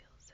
feels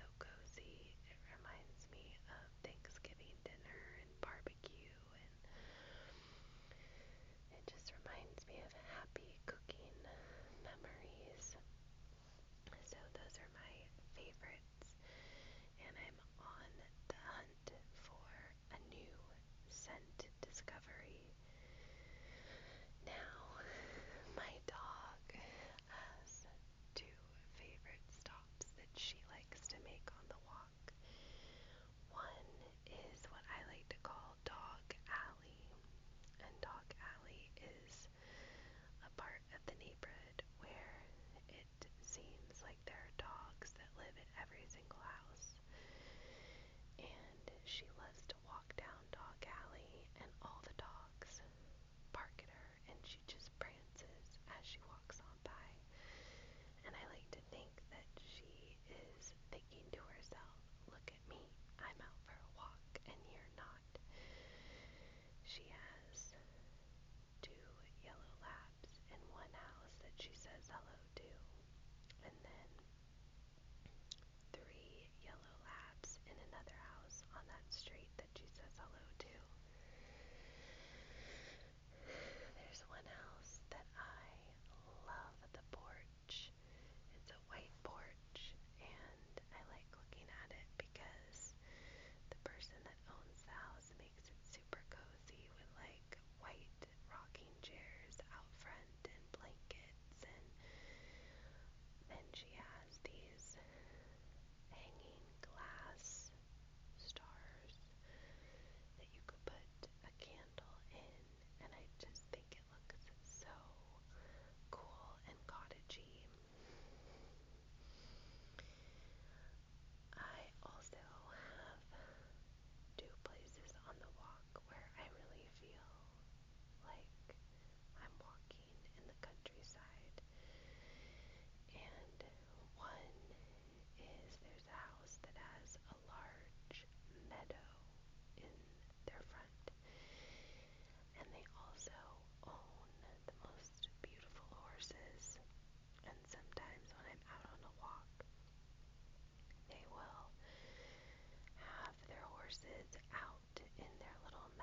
she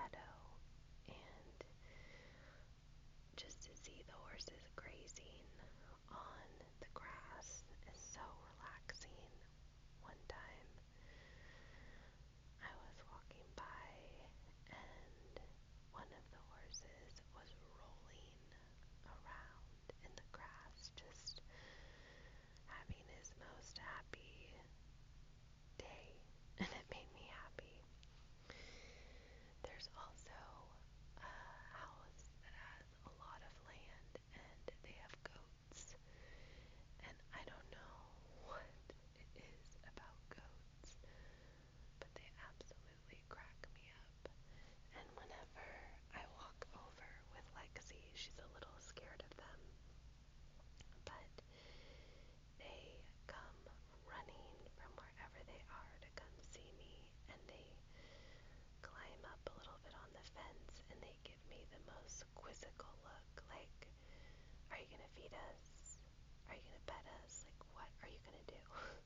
meadow and just to see the horses grazing. quizzical look, like, are you gonna feed us? Are you gonna pet us? Like, what are you gonna do?